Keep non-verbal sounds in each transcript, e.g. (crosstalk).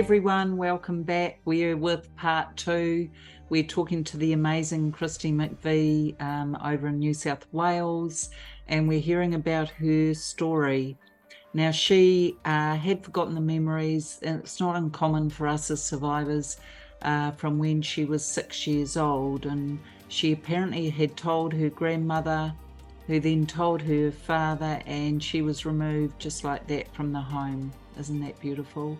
everyone, welcome back. We're with part two. We're talking to the amazing Kristi McVee um, over in New South Wales, and we're hearing about her story. Now, she uh, had forgotten the memories, and it's not uncommon for us as survivors uh, from when she was six years old. And she apparently had told her grandmother, who then told her father, and she was removed just like that from the home. Isn't that beautiful?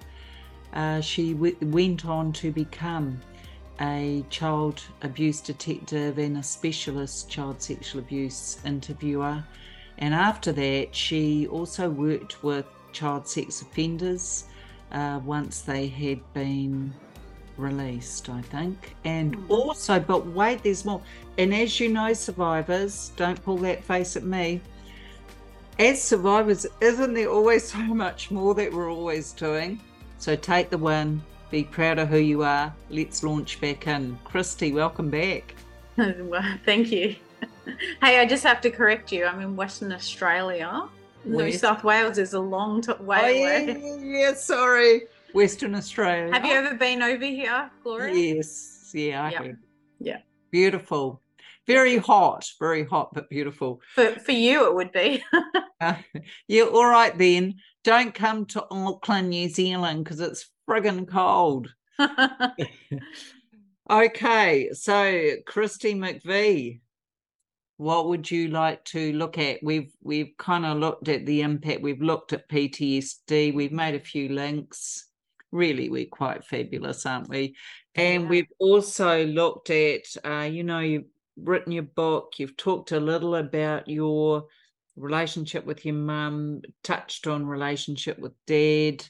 Uh, she w- went on to become a child abuse detective and a specialist child sexual abuse interviewer. And after that, she also worked with child sex offenders uh, once they had been released, I think. And hmm. also, but wait, there's more. And as you know, survivors, don't pull that face at me. As survivors, isn't there always (laughs) so much more that we're always doing? So take the win, be proud of who you are. Let's launch back in. Kristi, welcome back. (laughs) well, thank you. (laughs) hey, I just have to correct you. I'm in Western Australia. New South Wales is a long t- way oh, yeah, away. Yeah, sorry. Western Australia. Have you ever been over here, Gloria? Yes. Yeah, I yep. have. Yeah. Beautiful. Very hot, very hot, but beautiful. For for you, it would be. uh, (laughs) yeah, all right then don't come to Auckland, New Zealand, because it's friggin' cold. (laughs) okay, so Kristi McVee, what would you like to look at? We've we've kind of looked at the impact. We've looked at PTSD. We've made a few links. Really, we're quite fabulous, aren't we? And yeah. we've also looked at, uh, you know, you've written your book. You've talked a little about your relationship with your mum, touched on relationship with dad.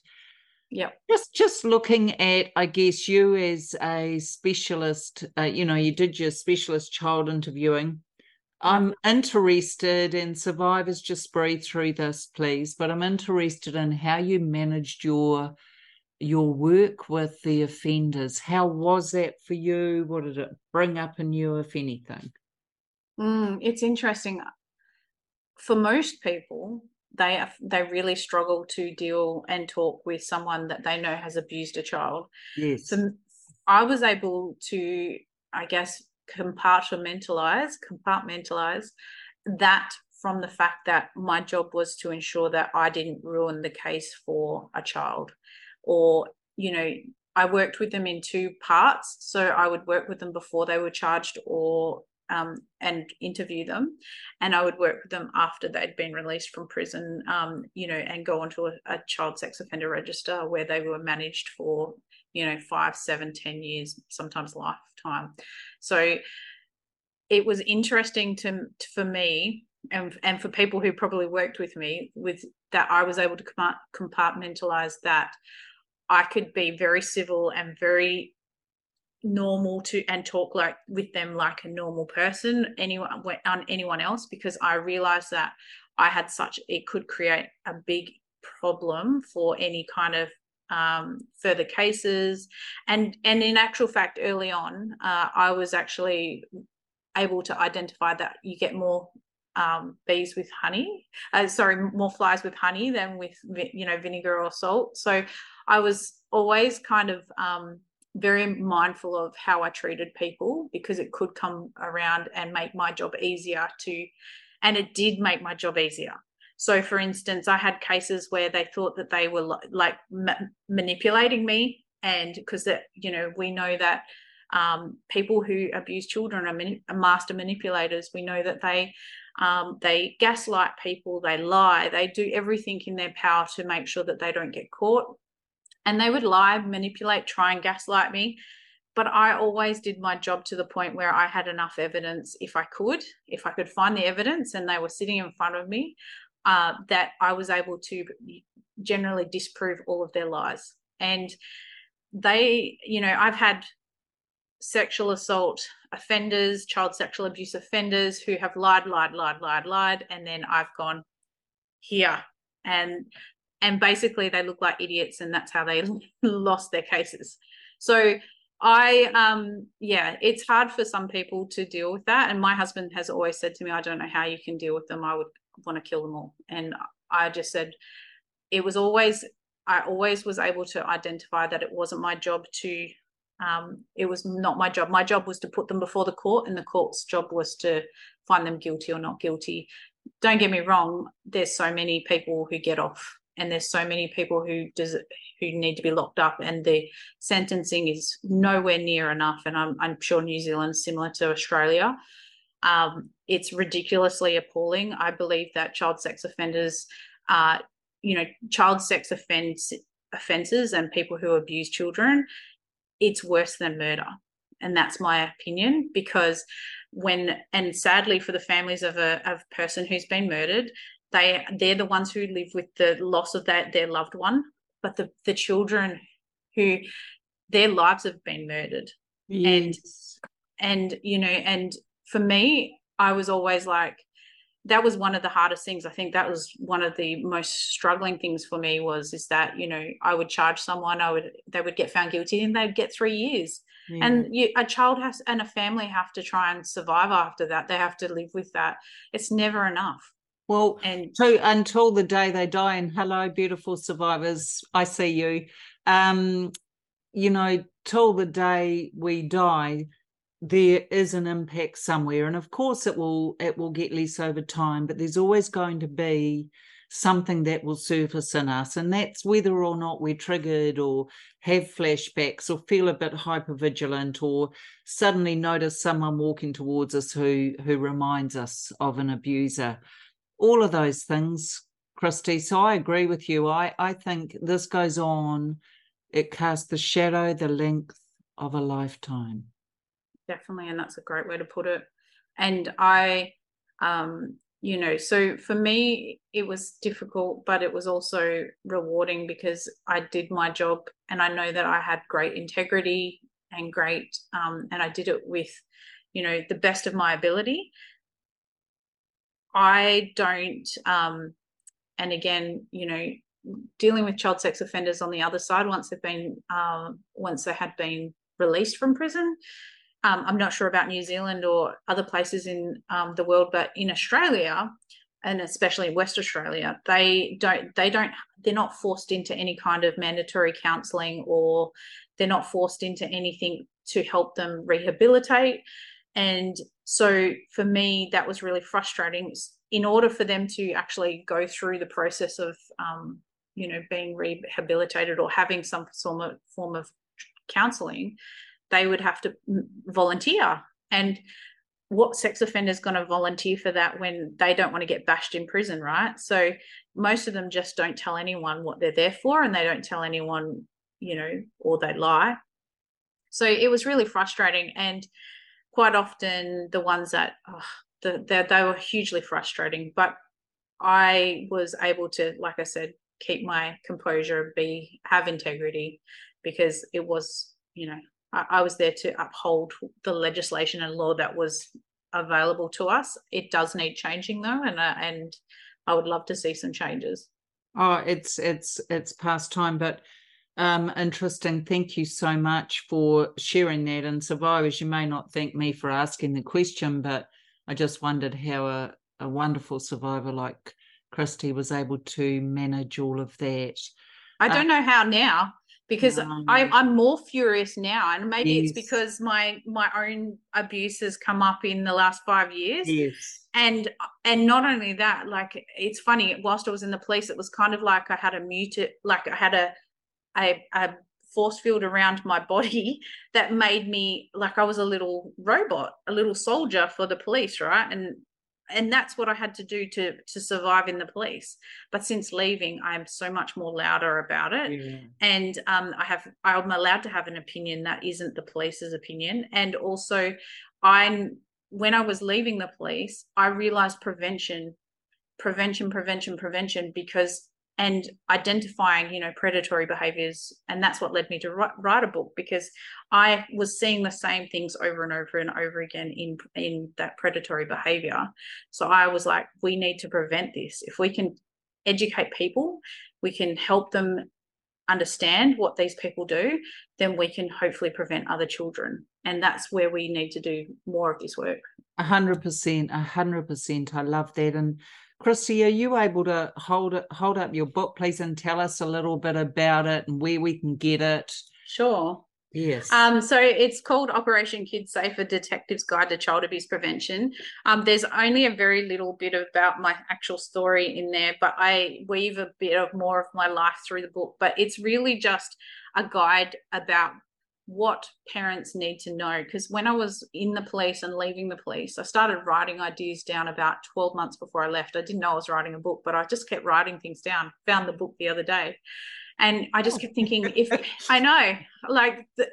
Yeah. Just just looking at, I guess, you as a specialist, uh, you know, you did your specialist child interviewing. I'm interested in survivors, just breathe through this, please. But I'm interested in how you managed your your work with the offenders. How was that for you? What did it bring up in you, if anything? Mm, it's interesting for most people, they they really struggle to deal and talk with someone that they know has abused a child. Yes. So I was able to, I guess, compartmentalize compartmentalize that from the fact that my job was to ensure that I didn't ruin the case for a child, or you know. I worked with them in two parts. So I would work with them before they were charged or um, and interview them. And I would work with them after they'd been released from prison, um, you know, and go onto a, a, child sex offender register where they were managed for, you know, five, seven, ten years, sometimes lifetime. So it was interesting to, for me and and for people who probably worked with me with that I was able to compartmentalize that I could be very civil and very normal to and talk like with them like a normal person anyone on anyone else because i realized that i had such it could create a big problem for any kind of um, further cases. And and in actual fact early on uh, i was actually able to identify that you get more um, bees with honey uh, sorry more flies with honey than with you know vinegar or salt. So i was always kind of um, very mindful of how I treated people because it could come around and make my job easier to, and it did make my job easier. So, for instance, I had cases where they thought that they were like ma- manipulating me, and because that you know we know that um, people who abuse children are, mani- master manipulators. We know that they um, they gaslight people, they lie, they do everything in their power to make sure that they don't get caught and they would lie, manipulate, try and gaslight me. But I always did my job to the point where I had enough evidence, if I could, if I could find the evidence and they were sitting in front of me, uh, that I was able to generally disprove all of their lies. And they, you know, I've had sexual assault offenders, child sexual abuse offenders who have lied, lied, lied, lied, lied. And then I've gone here. And and basically they look like idiots and that's how they (laughs) lost their cases so i um yeah it's hard for some people to deal with that and my husband has always said to me i don't know how you can deal with them i would want to kill them all and i just said it was always I always was able to identify that it wasn't my job to um, it was not my job. My job was to put them before the court, and the court's job was to find them guilty or not guilty. Don't get me wrong. There's so many people who get off, and there's so many people who does who need to be locked up, and the sentencing is nowhere near enough. And I'm I'm sure New Zealand's similar to Australia. Um, it's ridiculously appalling. I believe that child sex offenders, uh, you know, child sex offense offences and people who abuse children it's worse than murder. And that's my opinion because when and sadly for the families of a of person who's been murdered, they they're the ones who live with the loss of that their loved one, but the the children who their lives have been murdered. Yes. And and you know, and for me, I was always like, that was one of the hardest things i think that was one of the most struggling things for me was is that you know i would charge someone i would they would get found guilty and they'd get three years yeah. and you, a child has and a family have to try and survive after that they have to live with that it's never enough well and so until the day they die and hello beautiful survivors i see you. Um you know till the day we die there is an impact somewhere. And of course it will it will get less over time but there's always going to be something that will surface in us. And that's whether or not we're triggered or have flashbacks or feel a bit hyper vigilant or suddenly notice someone walking towards us who who reminds us of an abuser all of those things Kristi. So i agree with you. I i think this goes on. It casts the shadow the length of a lifetime. Definitely and that's a great way to put it. And i um you know so for me it was difficult but it was also rewarding because i did my job and i know that i had great integrity and great um and i did it with you know the best of my ability i don't um and again you know dealing with child sex offenders on the other side once they've been um once they had been released from prison um, I'm not sure about New Zealand or other places in um, the world, but in Australia, and especially in West Australia, they don't they don't they're not forced into any kind of mandatory counselling or they're not forced into anything to help them rehabilitate. And so for me, that was really frustrating. In order for them to actually go through the process of um, you know being rehabilitated or having some form of form of counselling, they would have to volunteer. And what sex offender is going to volunteer for that when they don't want to get bashed in prison, right? So most of them just don't tell anyone what they're there for and they don't tell anyone, you know, or they lie. So it was really frustrating. And quite often the ones that, oh, the, the, they were hugely frustrating. But I was able to, like I said, keep my composure, be have integrity because it was, you know, I, I was there to uphold the legislation and law that was available to us. It does need changing though, and uh, and I would love to see some changes. Oh, it's it's it's past time, but um, interesting. Thank you so much for sharing that. And survivors, you may not thank me for asking the question, but I just wondered how a, a wonderful survivor like Kristi was able to manage all of that. I don't know how now because I'm, I'm more furious now and maybe yes. it's because my my own abuse has come up in the last five years yes and and not only that like it's funny whilst i was in the police it was kind of like i had a muted like i had a a, a force field around my body (laughs) that made me like i was a little robot a little soldier for the police right and and that's what I had to do to to survive in the police. But since leaving, I'm so much more louder about it, yeah. and um, I have I'm allowed to have an opinion that isn't the police's opinion, and also I'm when I was leaving the police, I realized prevention, prevention, prevention, prevention, because and identifying you know predatory behaviors. And that's what led me to write, a book because i was seeing the same things over and over and over again in in that predatory behavior. So i was like we need to prevent this. If we can educate people we can help them understand what these people do then we can hopefully prevent other children. And that's where we need to do more of this work. A hundred percent a hundred percent. I love that. And Kristi, are you able to hold it, hold up your book, please, and tell us a little bit about it and where we can get it? Sure. Yes. Um, so it's called Operation Kids Safer Detective's Guide to Child Abuse Prevention. Um, there's only a very little bit about my actual story in there, but I weave a bit of more of my life through the book. But it's really just a guide about what parents need to know. Because when I was in the police and leaving the police, I started writing ideas down about 12 months before I left. I didn't know I was writing a book, but I just kept writing things down. Found the book the other day. And I just kept thinking, if (laughs) I know, like, the,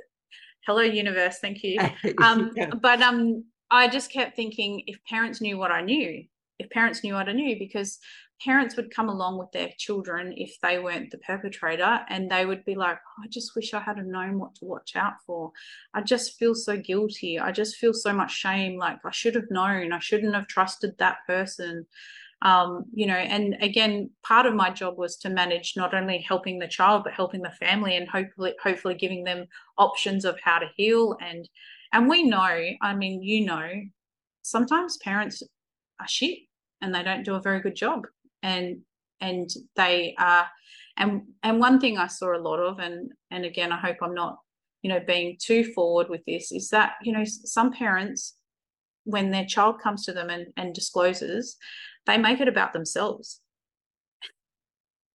hello, universe, thank you. (laughs) Um, yeah. But um, I just kept thinking, if parents knew what I knew, if parents knew what I knew, because parents would come along with their children if they weren't the perpetrator and they would be like oh, i just wish i had known what to watch out for. I just feel so guilty. I just feel so much shame. Like i should have known. I shouldn't have trusted that person. Um, you know and again part of my job was to manage not only helping the child but helping the family and hopefully hopefully giving them options of how to heal. And and we know i mean you know sometimes parents are shit and they don't do a very good job and and they are and and one thing i saw a lot of and and again i hope i'm not you know being too forward with this is that you know some parents when their child comes to them and, and discloses they make it about themselves.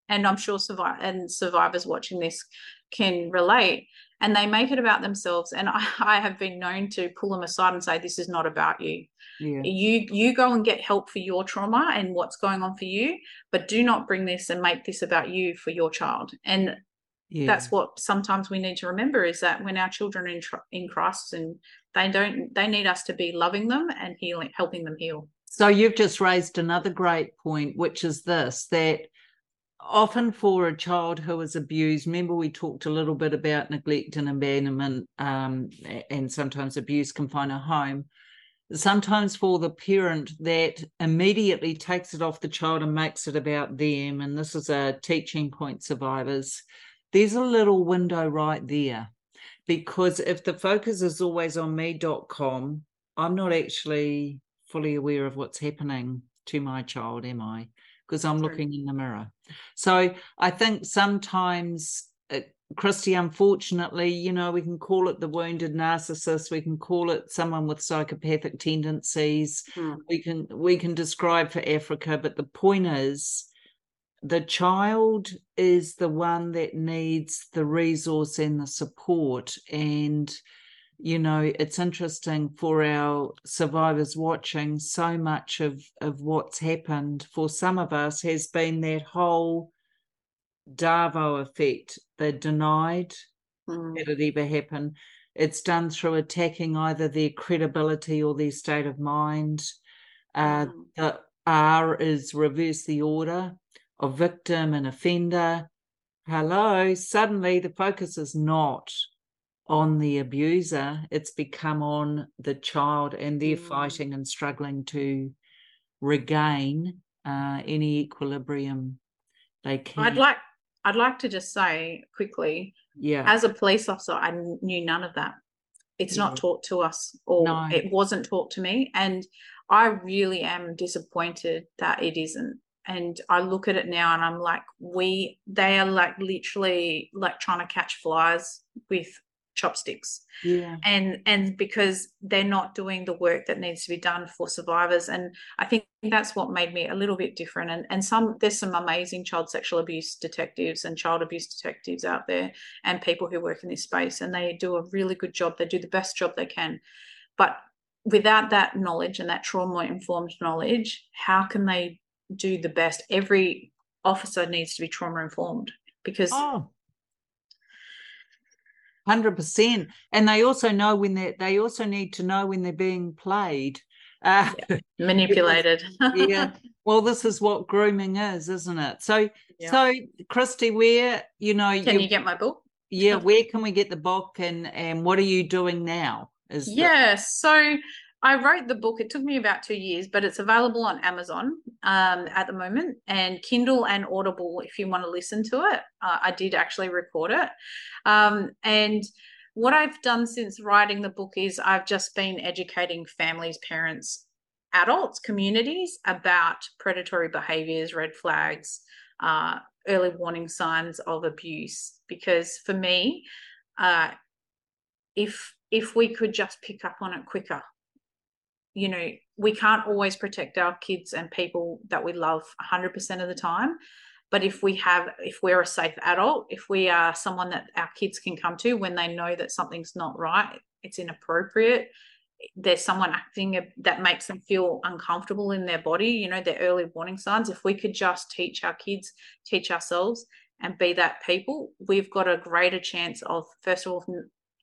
And I'm sure survive and survivors watching this can relate. And they make it about themselves. And I, (laughs) I have been known to pull them aside and say, This is not about you. Yeah. You you go and get help for your trauma and what's going on for you, but do not bring this and make this about you for your child. And yeah. that's what sometimes we need to remember is that when our children are in, in crisis and they don't they need us to be loving them and healing helping them heal so you've just raised another great point, which is this that often for a child who is abused, remember we talked a little bit about neglect and abandonment, um, and sometimes abuse can find a home. Sometimes for the parent that immediately takes it off the child and makes it about them, and this is a teaching point, survivors. There's a little window right there because if the focus is always on me.com, I'm not actually fully aware of what's happening to my child, am I? Because I'm looking in the mirror. So I think sometimes, uh, Kristi, unfortunately, you know, we can call it the wounded narcissist, we can call it someone with psychopathic tendencies, hmm. we can we can describe for Africa, but the point is the child is the one that needs the resource and the support and you know it's interesting for our survivors watching so much of of what's happened for some of us has been that whole Darvo effect they denied mm. that it ever happened it's done through attacking either their credibility or their state of mind uh, mm. the r is reverse the order of victim and offender hello suddenly the focus is not on the abuser, it's become on the child, and they're mm. fighting and struggling to regain uh, any equilibrium they can. I'd like I'd like to just say quickly, yeah. As a police officer, I knew none of that. It's yeah. not taught to us, or no. it wasn't taught to me, and I really am disappointed that it isn't. And I look at it now, and I'm like, we they are like literally like trying to catch flies with chopsticks. Yeah. And and because they're not doing the work that needs to be done for survivors. And i think that's what made me a little bit different. And and some there's some amazing child sexual abuse detectives and child abuse detectives out there and people who work in this space. And they do a really good job. They do the best job they can. But without that knowledge and that trauma informed knowledge how can they do the best? Every officer needs to be trauma informed because oh Hundred percent, and they also know when they they also need to know when they're being played, (laughs) uh, yeah. manipulated. yeah. (laughs) Well, this is what grooming is, isn't it? So, yeah. so Kristi, where you know, can you, you get my book? Yeah, where can we get the book, and and what are you doing now? Is yeah, the- so I wrote the book. It took me about two years, but it's available on Amazon um, at the moment and Kindle and Audible if you want to listen to it. Uh, I did actually record it. Um, and what I've done since writing the book is I've just been educating families, parents adults, communities about predatory behaviors, red flags, uh, early warning signs of abuse. Because for me, uh, if if we could just pick up on it quicker, you know, we can't always protect our kids and people that we love 100% of the time. But if we have, if we're a safe adult, if we are someone that our kids can come to when they know that something's not right, it's inappropriate, there's someone acting that makes them feel uncomfortable in their body, you know, their early warning signs. If we could just teach our kids, teach ourselves, and be that people, we've got a greater chance of, first of all,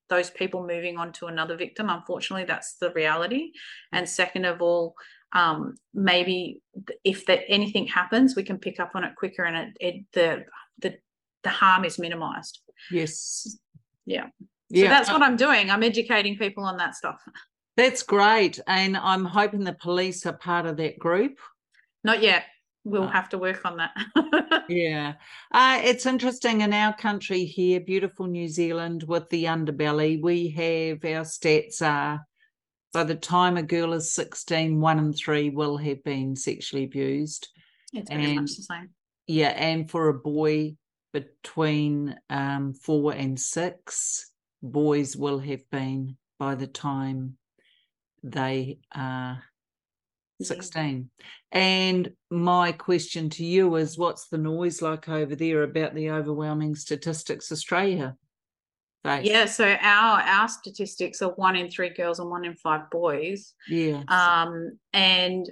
those people moving on to another victim. Unfortunately, that's the reality. And second of all, um, maybe if that anything happens, we can pick up on it quicker, and it, it the the the harm is minimized. Yes. Yeah. Yeah. So that's what I'm doing. I'm educating people on that stuff. That's great. And I'm hoping the police are part of that group. Not yet. We'll uh, have to work on that. (laughs) yeah. Uh, it's interesting in our country here, beautiful New Zealand, with the underbelly, we have our stats are by the time a girl is 16, one in three will have been sexually abused. It's very and, much the same. Yeah. And for a boy between um, four and six, boys will have been by the time they are 16. And my question to you is what's the noise like over there about the overwhelming statistics Australia? Face? Yeah, so our our statistics are one in three girls and one in five boys. Yeah. Um, and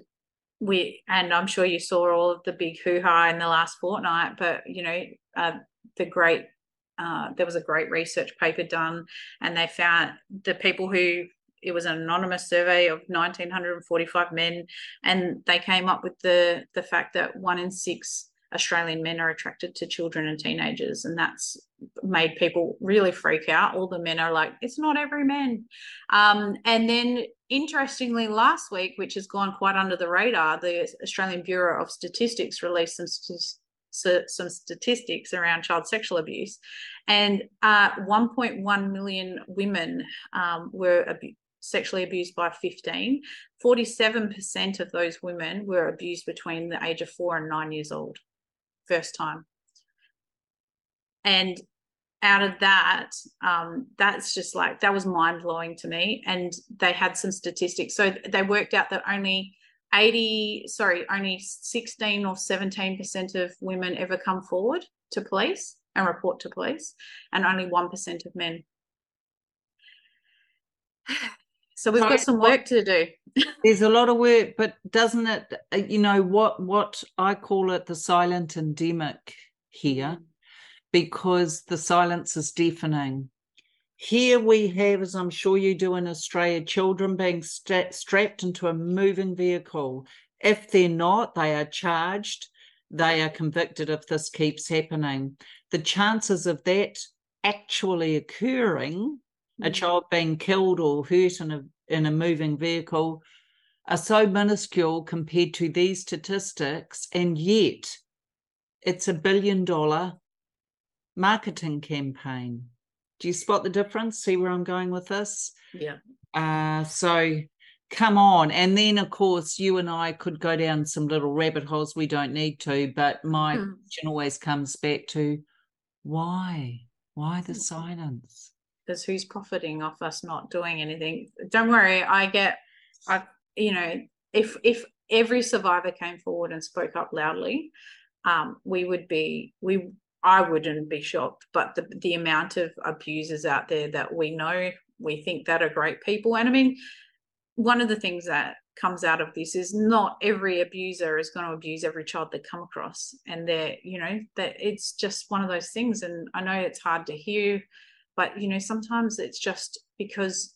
we and I'm sure you saw all of the big hoo ha in the last fortnight, but you know, uh, the great uh, there was a great research paper done, and they found the people who it was an anonymous survey of 1945 men and they came up with the the fact that one in six australian men are attracted to children and teenagers and that's made people really freak out. All the men are like it's not every man. Um, and then interestingly last week which has gone quite under the radar the australian bureau of statistics released some some statistics around child sexual abuse, and uh, 1.1 million women um, were abu- sexually abused by 15, 47% of those women were abused between the age of four and nine years old, first time. And out of that, um, that's just like, that was mind blowing to me. And they had some statistics. So they worked out that only 80, sorry, only 16 or 17% of women ever come forward to police and report to police, and only 1% of men. So we've got some work to do. (laughs) there's a lot of work, but doesn't it? Uh, you know what? What I call it the silent endemic here, because the silence is deafening. Here we have, as I'm sure you do in Australia, children being st- strapped into a moving vehicle. If they're not, they are charged. They are convicted if this keeps happening. The chances of that actually occurring a child being killed or hurt in a in a moving vehicle are so minuscule compared to these statistics and yet it's a billion dollar marketing campaign. Do you spot the difference? See where i'm going with this? Yeah. Uh so come on. And then of course you and i could go down some little rabbit holes we don't need to but my mm. question always comes back to why? Why the hmm. silence because who's profiting off us not doing anything? Don't worry i get i you know if if every survivor came forward and spoke up loudly um, we would be we i wouldn't be shocked but the, the amount of abusers out there that we know we think that are great people. And i mean one of the things that comes out of this is not every abuser is going to abuse every child they come across. And they're you know that it's just one of those things. And i know it's hard to hear but you know sometimes it's just because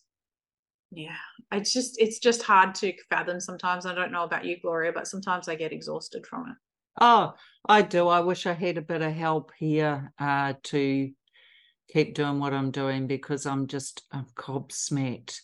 yeah it's just it's just hard to fathom sometimes. I don't know about you gloria but sometimes i get exhausted from it. Oh i do. I wish i had a bit of help here uh, to keep doing what i'm doing because i'm just i'm gobsmacked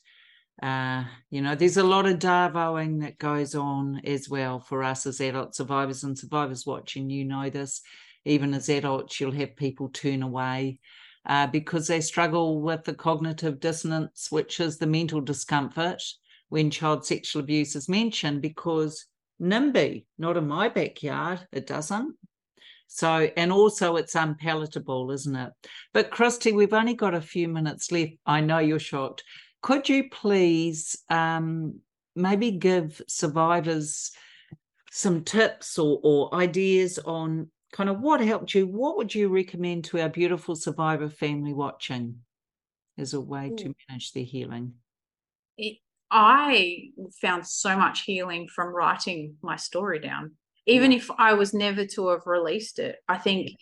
uh, you know, there's a lot of darvoing that goes on as well for us as adult survivors and survivors watching. You know this, even as adults, you'll have people turn away uh, because they struggle with the cognitive dissonance, which is the mental discomfort when child sexual abuse is mentioned because NIMBY, not in my backyard, it doesn't. So, and also it's unpalatable, isn't it? But Kristi, we've only got a few minutes left. I know you're shocked. Could you please um, maybe give survivors some tips or, or ideas on kind of what helped you? What would you recommend to our beautiful survivor family watching as a way to manage their healing? It, I found so much healing from writing my story down even if I was never to have released it. I think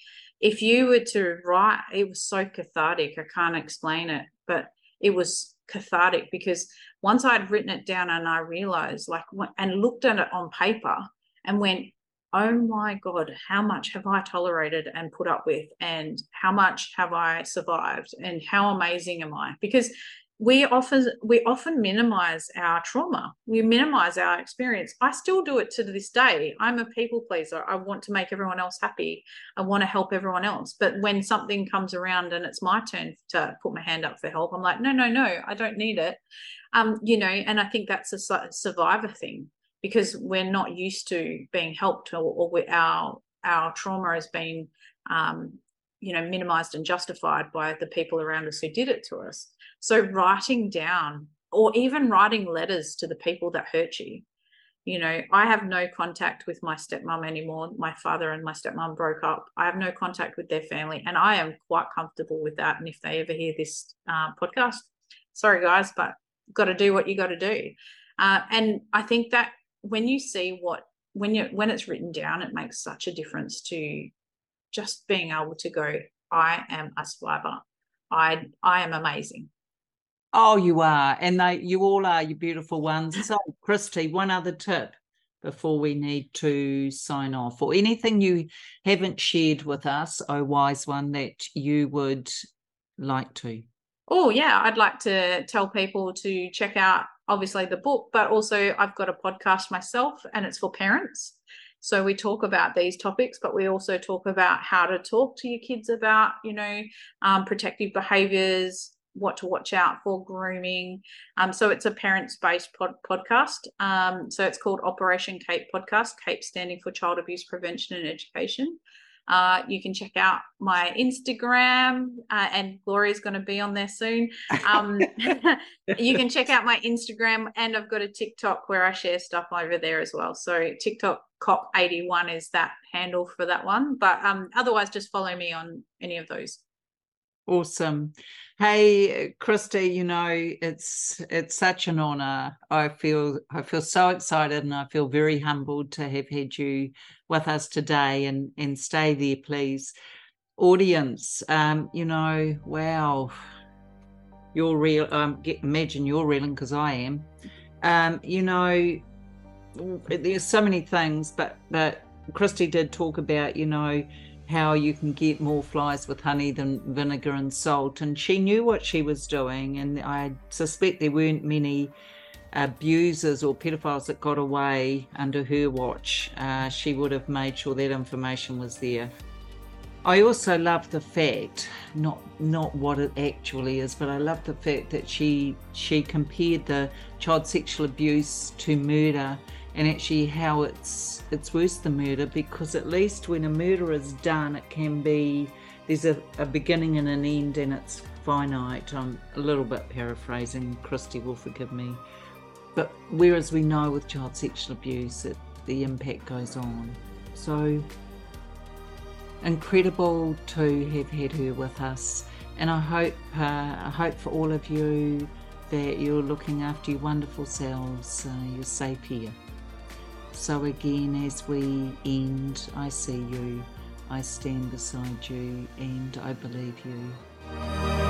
if you were to write, it was so cathartic. I can't explain it, but it was cathartic because once I'd written it down and I realized, like, and looked at it on paper and went, oh my God, how much have I tolerated and put up with? And how much have I survived? And how amazing am I? Because we often we often minimize our trauma. We minimize our experience. I still do it to this day. I'm a people pleaser. I want to make everyone else happy. I want to help everyone else. But when something comes around and it's my turn to put my hand up for help i'm like no no no i don't need it. Um you know and i think that's a survivor thing because we're not used to being helped or, or our our trauma has been um you know minimized and justified by the people around us who did it to us so writing down or even writing letters to the people that hurt you. You know, I have no contact with my stepmom anymore. My father and my stepmom broke up. I have no contact with their family, and I am quite comfortable with that. And if they ever hear this uh, podcast, sorry guys, but got to do what you got to do. Uh, and I think that when you see what when you when it's written down, it makes such a difference to just being able to go. I am a survivor. I I am amazing. Oh, you are. And they you all are, you beautiful ones. So, Kristi, one other tip before we need to sign off, or anything you haven't shared with us, oh wise one, that you would like to. Oh, yeah. I'd like to tell people to check out obviously the book, but also I've got a podcast myself and it's for parents. So we talk about these topics, but we also talk about how to talk to your kids about, you know, um, protective behaviors, what to watch out for grooming. Um, so it's a parents based pod- podcast. Um, so it's called Operation Cape Podcast, Cape standing for Child Abuse Prevention and Education. Uh, you can check out my Instagram, uh, and Gloria's going to be on there soon. Um, (laughs) you can check out my Instagram, and I've got a TikTok where I share stuff over there as well. So TikTok Cop81 is that handle for that one. But um, otherwise, just follow me on any of those. Awesome. Hey, Kristi, you know, it's it's such an honor. I feel I feel so excited and I feel very humbled to have had you with us today and and stay there, please. Audience, um, you know, wow. You're real um get, imagine you're reeling because I am. Um, you know, there's so many things, but but Kristi did talk about, you know, how you can get more flies with honey than vinegar and salt. And she knew what she was doing. And I suspect there weren't many abusers or pedophiles that got away under her watch. Uh, she would have made sure that information was there. I also love the fact, not not what it actually is, but I love the fact that she she compared the child sexual abuse to murder and actually how it's it's worse than murder because at least when a murder is done it can be there's a, a beginning and an end and it's finite. I'm a little bit paraphrasing Kristi will forgive me. But whereas we know with child sexual abuse it, the impact goes on. So incredible to have had her with us. And i hope uh, i hope for all of you that you're looking after your wonderful selves uh, you're safe here so again, as we end, I see you, I stand beside you, and I believe you.